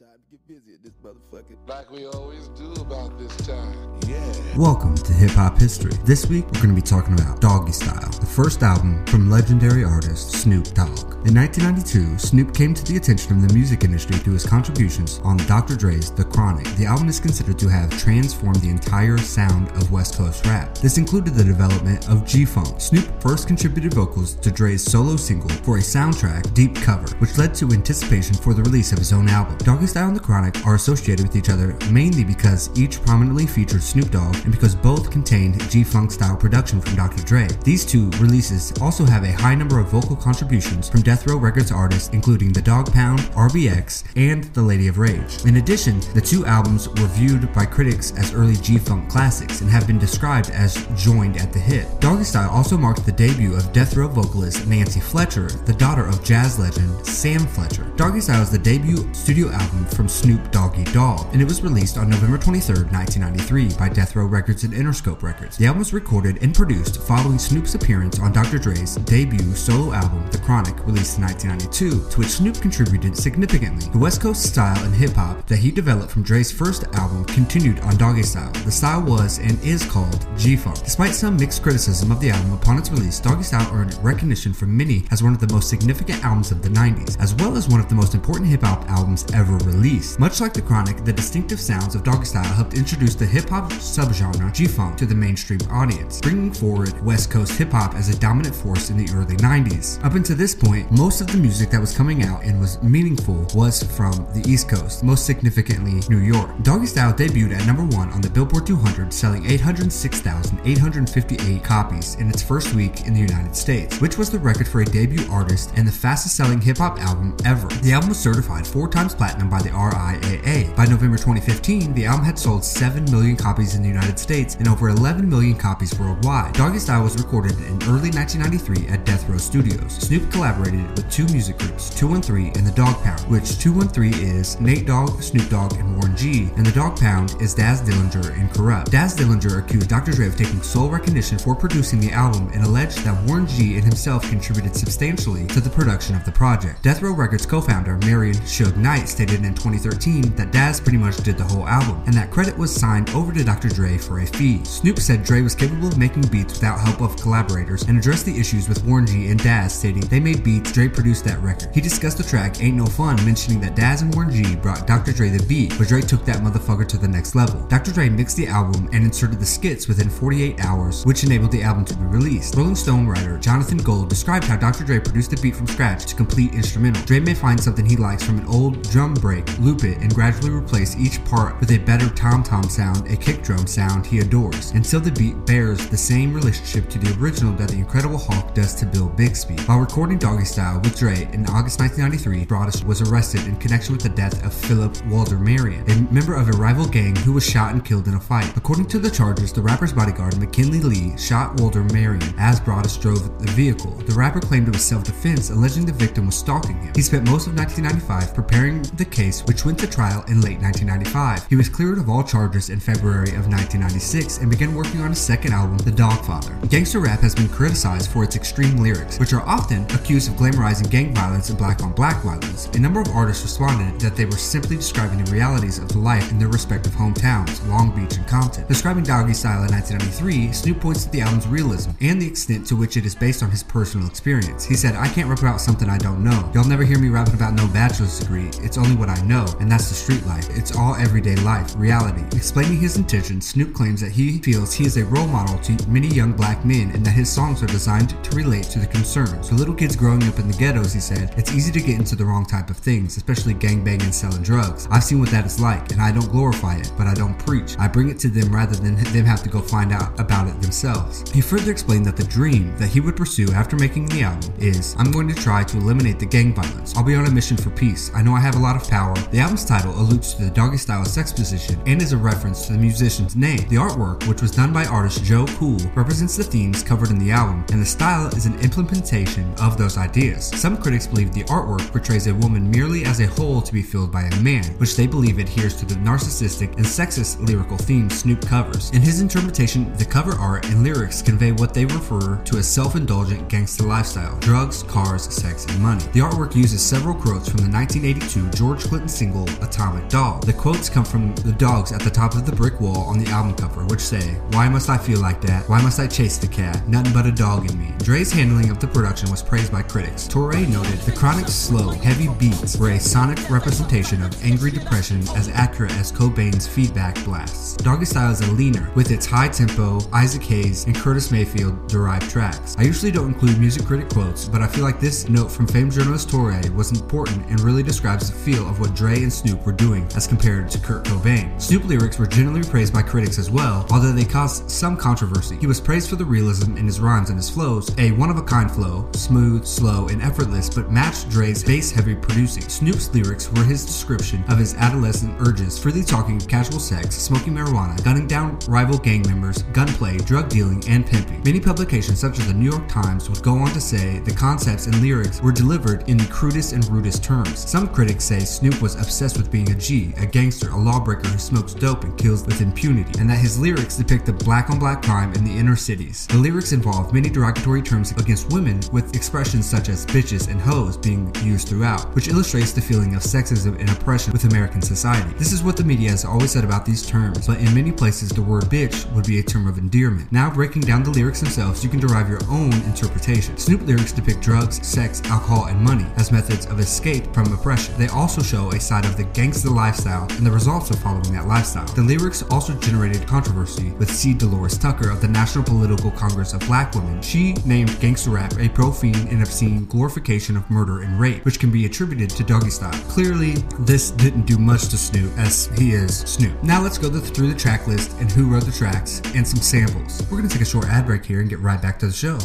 Time to get busy at this motherfucker. Like we always do about this time. Yeah. Welcome to Hip Hop History. This week we're going to be talking about Doggy Style, the first album from legendary artist Snoop Dogg. In 1992, Snoop came to the attention of the music industry through his contributions on Dr. Dre's The Chronic. The album is considered to have transformed the entire sound of West Coast rap. This included the development of G-Funk. Snoop first contributed vocals to Dre's solo single for a soundtrack, Deep Cover, which led to anticipation for the release of his own album. Doggy Style and The Chronic are associated with each other mainly because each prominently featured Snoop Dogg and because both contained G-Funk style production from Dr. Dre. These two releases also have a high number of vocal contributions from Death Row Records artists including The Dog Pound, RBX, and The Lady of Rage. In addition, the two albums were viewed by critics as early G-Funk classics and have been described as joined at the hit. Doggy Style also marked the debut of Death Row vocalist Nanci Fletcher, the daughter of jazz legend Sam Fletcher. Doggy Style is the debut studio album from Snoop Doggy Dogg, and it was released on November 23, 1993 by Death Row Records and Interscope Records. The album was recorded and produced following Snoop's appearance on Dr. Dre's debut solo album, The Chronic, released in 1992, to which Snoop contributed significantly. The West Coast style and hip hop that he developed from Dre's first album continued on Doggy Style. The style was and is called G-Funk. Despite some mixed criticism of the album upon its release, Doggy Style earned recognition from many as one of the most significant albums of the 90s, as well as one of the most important hip hop albums ever released. Much like The Chronic, the distinctive sounds of Doggy Style helped introduce the hip hop subgenre G-Funk to the mainstream audience, bringing forward West Coast hip hop as a dominant force in the early 90s. Up until this point, most of the music that was coming out and was meaningful was from the East Coast, most significantly New York. Doggy Style debuted at number one on the Billboard 200, selling 806,858 copies in its first week in the United States, which was the record for a debut artist and the fastest selling hip hop album ever. The album was certified four times platinum by the RIAA. By November 2015, the album had sold 7 million copies in the United States and over 11 million copies worldwide. Doggy Style was recorded in early 1993 at Death Row Studios. Snoop collaborated with two music groups, 213 and the Dog Pound, which 213 is Nate Dogg, Snoop Dogg, and Warren G, and the Dog Pound is Daz Dillinger and Kurupt. Daz Dillinger accused Dr. Dre of taking sole recognition for producing the album and alleged that Warren G and himself contributed substantially to the production of the project. Death Row Records co-founder Marion Suge Knight stated in 2013 that Daz pretty much did the whole album, and that credit was signed over to Dr. Dre for a fee. Snoop said Dre was capable of making beats without help of collaborators and addressed the issues with Warren G and Daz, stating they made beats, Dre produced that record. He discussed the track Ain't No Fun, mentioning that Daz and Warren G brought Dr. Dre the beat, but Dre took that motherfucker to the next level. Dr. Dre mixed the album and inserted the skits within 48 hours, which enabled the album to be released. Rolling Stone writer Jonathan Gold described how Dr. Dre produced the beat from scratch to complete instrumental. Dre may find something he likes from an old drum break, loop it, and gradually replace each part with a better tom tom sound, a kick drum sound he adores, until the beat bears the same relationship to the original that the Incredible Hulk does to Bill Bixby. While recording Doggy Style with Dre in August 1993, Broadus was arrested in connection with the death of Philip Woldemariam, a member of a rival gang who was shot and killed in a fight. According to the charges, the rapper's bodyguard, McKinley Lee, shot Woldemariam as Broadus drove the vehicle. The rapper claimed it was self-defense, alleging the victim was stalking him. He spent most of 1995 preparing the case, which went to trial in late 1995. He was cleared of all charges in February of 1996 and began working on his second album, The Dogfather. Gangster rap has been criticized for its extreme lyrics, which are often accused of glamorizing gang violence and black on black violence. A number of artists responded that they were simply describing the realities of life in their respective hometowns, Long Beach and Compton. Describing Doggy Style in 1993, Snoop points to the album's realism and the extent to which it is based on his personal experience. He said, I can't rap about something I don't know. Y'all never hear me rapping about no bachelor's degree. It's only what I know, and that's the street life. It's all everyday life, reality. Explaining his intention, Snoop claims that he feels he is a role model to many young black men and that his songs are designed to relate to the concerns. To little kids growing up in the ghettos, he said, it's easy to get into the wrong type of things, especially gangbanging and selling drugs. I've seen what that is like, and I don't glorify it, but I don't preach. I bring it to them rather than them have to go find out about it themselves. He further explained that the dream that he would pursue after making the album is, I'm going to try to eliminate the gang violence. I'll be on a mission for peace. I know I have a lot of power. The album's title alludes to the doggy style sex position and is a reference to the musician's name. The artwork, which was done by artist Joe Cool, represents the themes covered in the album, and the style is an implementation of those ideas. Some critics believe the artwork portrays a woman merely as a hole to be filled by a man, which they believe adheres to the narcissistic and sexist lyrical themes Snoop covers. In his interpretation, the cover art and lyrics convey what they refer to as self indulgent gangster lifestyle drugs, cars, sex, and money. The artwork uses several quotes from the 1982 George Clinton single Atomic Dog. The quotes come from the dogs at the top of the brick wall on the album cover, which say, Why must I feel like that? Why must I chase the cat? Nothing but a dog in me. Dre's handling of the production was praised by critics. Toure noted, The Chronic's slow, heavy beats were a sonic representation of angry depression as accurate as Cobain's feedback blasts. Doggy Style is a leaner, with its high tempo, Isaac Hayes, and Curtis Mayfield derived tracks. I usually don't include music critic quotes, but I feel like this note from famed journalist Toure was important and really describes the feel of what Dre and Snoop were doing as compared to Kurt Cobain. Snoop lyrics were generally praised by critics as well, although they caused some controversy. He was praised for the realism in his rhymes and his flows, a one of a kind flow, smooth, slow, and effortless, but matched Dre's bass heavy producing. Snoop's lyrics were his description of his adolescent urges, freely talking of casual sex, smoking marijuana, gunning down rival gang members, gunplay, drug dealing, and pimping. Many publications, such as the New York Times, would go on to say the concepts and lyrics were delivered in the crudest and rudest terms. Some critics say Snoop was obsessed with being a G, a gangster, a lawbreaker who smokes dope and kills with impunity, and that his lyrics depict the black on black crime in the inner cities. The lyrics involve many derogatory terms against women, with expressions such as bitches and hoes being used throughout, which illustrates the feeling of sexism and oppression with American society. This is what the media has always said about these terms, but in many places the word bitch would be a term of endearment. Now, breaking down the lyrics themselves, you can derive your own interpretation. Snoop lyrics depict drugs, sex, alcohol, and money as methods of escape from oppression. They also show a side of the gangster lifestyle and the results of following that lifestyle. The lyrics also generated controversy with C. Dolores Tucker of the National Political Congress of Black Women. She named gangster rap a profane and obscene glorification of murder and rape, which can be attributed to Doggy Style. Clearly, this didn't do much to Snoop, as he is Snoop. Now let's go through the track list and who wrote the tracks and some samples. We're gonna take a short ad break here and get right back to the show.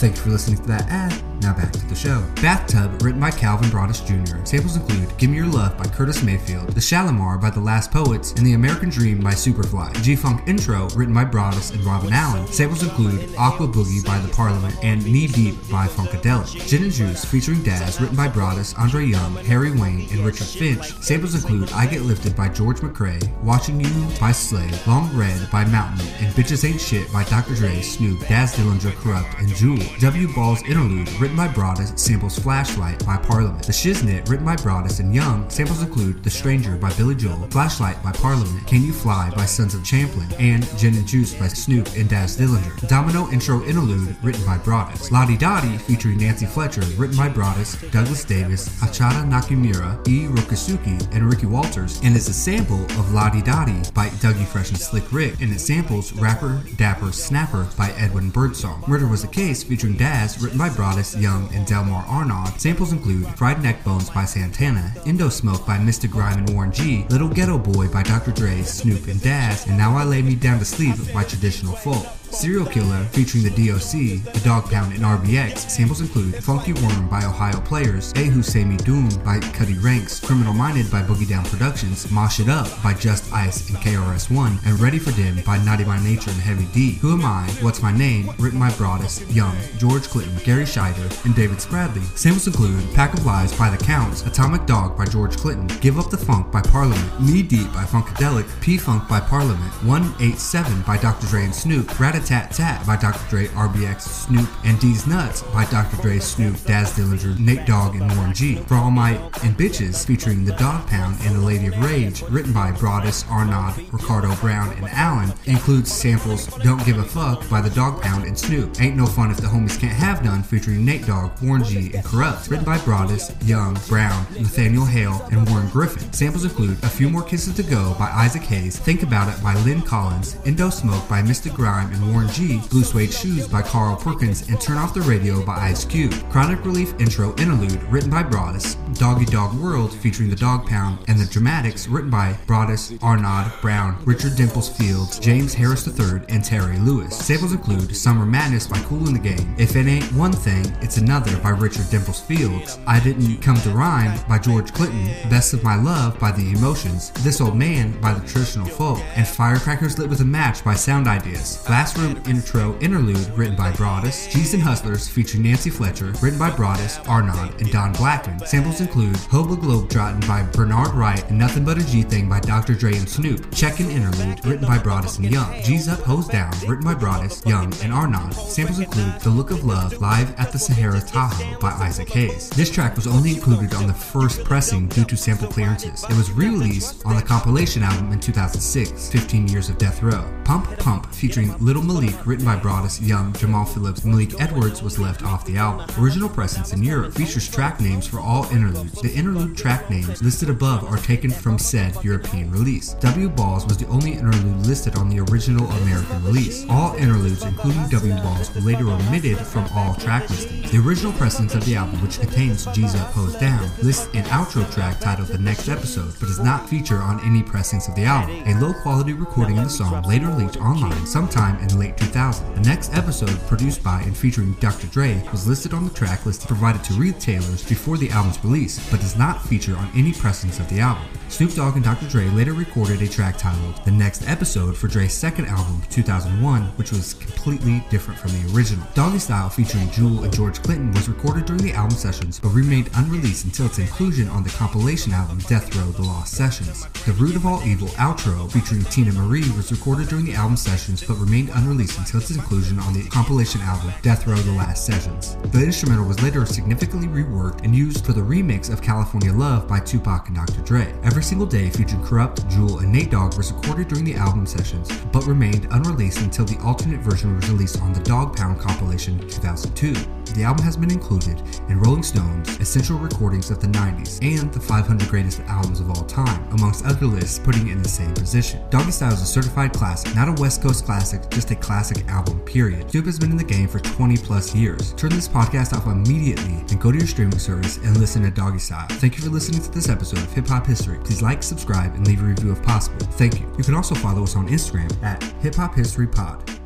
Thank you for listening to that ad. Now back to the show. Bathtub, written by Calvin Broadus Jr. Samples include Gimme Your Love by Curtis Mayfield, The Shalimar by The Last Poets, and The American Dream by Superfly. G-Funk Intro, written by Broadus and Robin Allen. Samples include Aqua Boogie by The Parliament and Knee Deep by Funkadelic. Gin and Juice, featuring Daz, written by Broadus, Andre Young, Harry Wayne, and Richard Finch. Samples include I Get Lifted by George McCrae, Watching You by Slave, Long Red by Mountain, and Bitches Ain't Shit by Dr. Dre, Snoop, Daz Dillinger, Kurupt, and Jewell. W Ball's Interlude, written by Broadus, samples Flashlight by Parliament. The Shiznit, written by Broadus and Young, samples include The Stranger by Billy Joel, Flashlight by Parliament, Can You Fly by Sons of Champlin, and Gin and Juice by Snoop and Daz Dillinger. Domino Intro Interlude, written by Broadus. Lodi Dodi, featuring Nanci Fletcher, written by Broadus, Douglas Davis, Hachidai Nakamura, E. Rokusuki, and Ricky Walters, and is a sample of Lodi Dodi by Dougie Fresh and Slick Rick, and it samples Rapper Dapper Snapper by Edwin Birdsong. Murder Was a Case, featuring Daz, written by Broadus, Young, and Delmar Arnaud. Samples include Fried Neck Bones by Santana, Indo Smoke by Mr. Grime and Warren G, Little Ghetto Boy by Dr. Dre, Snoop, and Daz, and Now I Lay Me Down to Sleep by Traditional Folk. Serial Killer featuring the DOC, the Dog Pound, and RBX. Samples include Funky Worm by Ohio Players, Ehu Say Me Doom by Cutty Ranks, Criminal Minded by Boogie Down Productions, Mosh It Up by Just Ice and KRS-One, and Ready for Dim by Naughty by Nature and Heavy D. Who Am I? What's My Name? Written by Broadus, Young, George Clinton, Garry Shider, and David Spradley. Samples include Pack of Lies by The Counts, Atomic Dog by George Clinton, Give Up the Funk by Parliament, Knee Deep by Funkadelic, P-Funk by Parliament, 187 by Dr. Dre and Snoop, Rat-a-Tat Tat by Dr. Dre, RBX, Snoop, and Deez Nuts by Dr. Dre, Snoop, Daz Dillinger, Nate Dogg, and Warren G. For All My and Bitches featuring The Dog Pound and The Lady of Rage, written by Broadus, Arnaud, Ricardo Brown, and Allen, includes samples Don't Give a Fuck by The Dog Pound and Snoop, Ain't No Fun If the Homies Can't Have None featuring Nate Dogg, Warren G, and Kurupt, written by Broadus, Young, Brown, Nathaniel Hale, and Warren Griffin. Samples include A Few More Kisses to Go by Isaac Hayes, Think About It by Lyn Collins, Indo Smoke by Mr. Grime and Warren G, Blue Suede Shoes by Carl Perkins, and Turn Off the Radio by Ice Cube. Chronic Relief Intro Interlude, written by Broadus, Doggy Dog World featuring the Dog Pound, and The Dramatics, written by Broadus, Arnaud, Brown, Richard Dimples Fields, James Harris III, and Terry Lewis. Samples include Summer Madness by Kool & the Gang, If It Ain't One Thing, It's Another by Richard Dimples Fields, I Didn't Come to Rhyme by George Clinton, Best of My Love by The Emotions, This Old Man by The Traditional Folk, and Firecrackers Lit with a Match by Sound Ideas. Last Intro Interlude, written by Broadus. G's and Hustlers, featuring Nanci Fletcher, written by Broadus, Arnaud, and Don Blackman. Samples include Hobo Globetrotting by Bernard Wright and Nothing But a G Thing by Dr. Dre and Snoop. Check In Interlude, written by Broadus and Young. G's Up, Hoes Down, written by Broadus, Young, and Arnaud. Samples include The Look of Love, live at the Sahara Tahoe by Isaac Hayes. This track was only included on the first pressing due to sample clearances. It was re-released on the compilation album in 2006, 15 Years of Death Row. Pump Pump, featuring Little Malik, written by Broadus, Young, Jamal Phillips, Malik Edwards, was left off the album. Original pressings in Europe features track names for all interludes. The interlude track names listed above are taken from said European release. W Balls was the only interlude listed on the original American release. All interludes, including W Balls, were later omitted from all track listings. The original pressings of the album, which contains Up, Hoes Down, lists an outro track titled The Next Episode, but does not feature on any pressings of the album. A low quality recording of the song later leaked online sometime in the late 2000s. The next episode, produced by and featuring Dr. Dre, was listed on the track list provided to retailers before the album's release, but does not feature on any pressings of the album. Snoop Dogg and Dr. Dre later recorded a track titled The Next Episode for Dre's second album, 2001, which was completely different from the original. Doggy Style, featuring Jewell and George Clinton, was recorded during the album sessions but remained unreleased until its inclusion on the compilation album Death Row The Lost Sessions. The Root of All Evil outro, featuring Teena Marie, was recorded during the album sessions but remained unreleased until its inclusion on the compilation album Death Row The Last Sessions. The instrumental was later significantly reworked and used for the remix of California Love by Tupac and Dr. Dre. Every Single Day featuring Kurupt, Jewell, and Nate Dogg was recorded during the album sessions, but remained unreleased until the alternate version was released on the Dog Pound compilation 2002. The album has been included in Rolling Stone's Essential Recordings of the 90s and the 500 Greatest Albums of All Time, amongst other lists putting it in the same position. Doggy Style is a certified classic, not a West Coast classic, just a classic album, period. Snoop has been in the game for 20 plus years. Turn this podcast off immediately and go to your streaming service and listen to Doggy Style. Thank you for listening to this episode of Hip Hop History. Please like, subscribe, and leave a review if possible. Thank you. You can also follow us on Instagram at Hip Hop History Pod.